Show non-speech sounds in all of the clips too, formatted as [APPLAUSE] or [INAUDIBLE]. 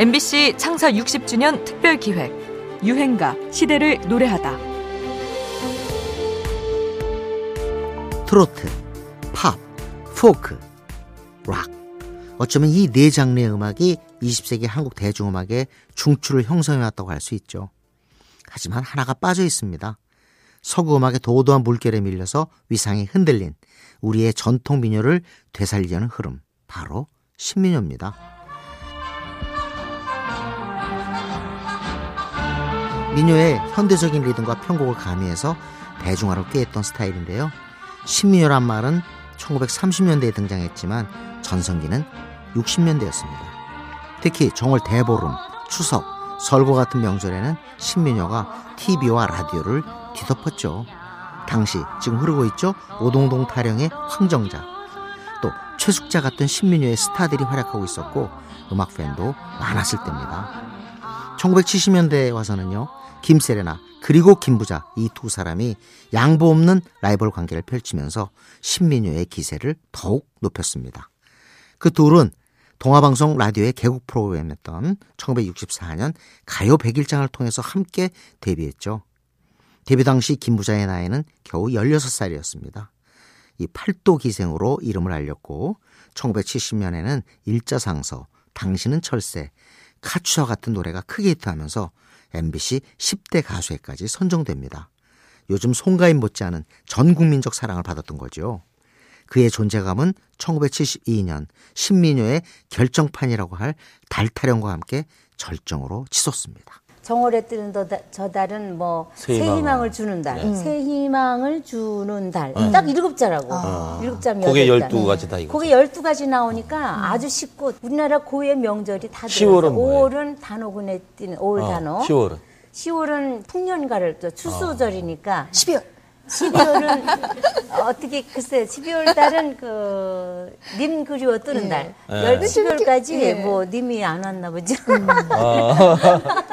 MBC 창사 60주년 특별 기획 유행가 시대를 노래하다. 트로트, 팝, 포크, 락. 어쩌면 이 네 장르의 음악이 20세기 한국 대중음악의 중추를 형성해 왔다고 할 수 있죠. 하지만 하나가 빠져 있습니다. 서구 음악의 도도한 물결에 밀려서 위상이 흔들린 우리의 전통 민요를 되살리려는 흐름. 바로 신민요입니다. 민요의 현대적인 리듬과 편곡을 가미해서 대중화를 꾀했던 스타일인데요. 신민요란 말은 1930년대에 등장했지만 전성기는 60년대였습니다. 특히 정월 대보름, 추석, 설거 같은 명절에는 신민요가 TV와 라디오를 뒤덮었죠. 당시 지금 흐르고 있죠. 오동동 타령의 황정자, 또 최숙자 같은 신민요의 스타들이 활약하고 있었고 음악 팬도 많았을 때입니다. 1970년대에 와서는요. 김세레나 그리고 김부자 이 두 사람이 양보 없는 라이벌 관계를 펼치면서 신민요의 기세를 더욱 높였습니다. 그 둘은 동아방송 라디오의 개국 프로그램이었던 1964년 가요 100일장을 통해서 함께 데뷔했죠. 데뷔 당시 김부자의 나이는 겨우 16살이었습니다. 이 팔도 기생으로 이름을 알렸고 1970년에는 일자상서, 당신은 철새, 카츄아 같은 노래가 크게 히트하면서 MBC 10대 가수에까지 선정됩니다. 요즘 송가인 못지않은 전 국민적 사랑을 받았던 거죠. 그의 존재감은 1972년 신민요의 결정판이라고 할 달타령과 함께 절정으로 치솟습니다. 정월에 뜨는 저 달은 뭐 새 희망을 주는 달, 네. 새 희망을 주는 달. 음. 딱 일곱 자라고. 아. 일곱 자면 그게 열두 가지 다 이거. 그게 열두 가지 나오니까 음. 아주 쉽고 우리나라 고유의 명절이 다 들어요. 10월은 5월은 단오군에 띄는 5월 어, 단오. 10월은 10월은 풍년가를 또 추수절이니까 12월. 12월은 [LAUGHS] 어떻게 글쎄 12월 달은 그님 그리워 뜨는 달. 네. 12월까지 네. 뭐 님이 안 왔나 보죠. [LAUGHS]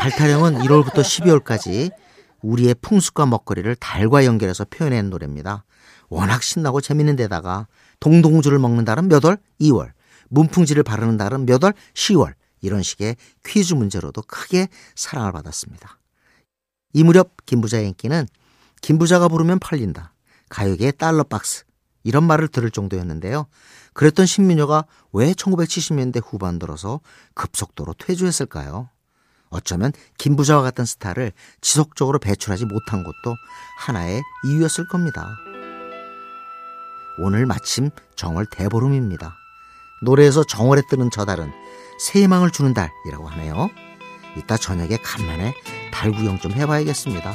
음. 달타령은 1월부터 12월까지 우리의 풍습과 먹거리를 달과 연결해서 표현한 노래입니다. 워낙 신나고 재밌는 데다가 동동주를 먹는 달은 몇 월? 2월. 문풍지를 바르는 달은 몇 월? 10월. 이런 식의 퀴즈 문제로도 크게 사랑을 받았습니다. 이 무렵 김부자의 인기는 김부자가 부르면 팔린다. 가요계의 달러 박스. 이런 말을 들을 정도였는데요. 그랬던 신민요가 왜 1970년대 후반 들어서 급속도로 퇴주했을까요? 어쩌면 김 부자와 같은 스타를 지속적으로 배출하지 못한 것도 하나의 이유였을 겁니다. 오늘 마침 정월 대보름입니다. 노래에서 정월에 뜨는 저 달은 새 희망을 주는 달이라고 하네요. 이따 저녁에 간만에 달 구경 좀 해봐야겠습니다.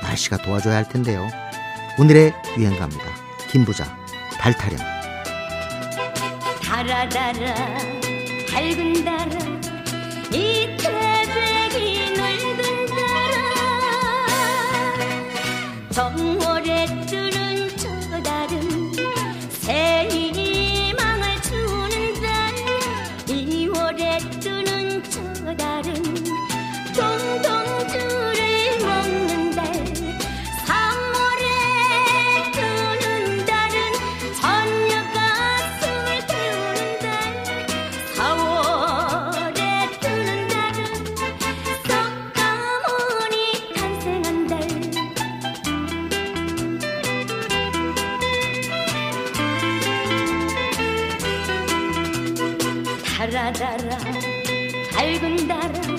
날씨가 도와줘야 할 텐데요. 오늘의 유행가입니다. 김부자, 달 타령. 달아달아, 밝은 달아, 이태 달 달아달아. 밝은 달아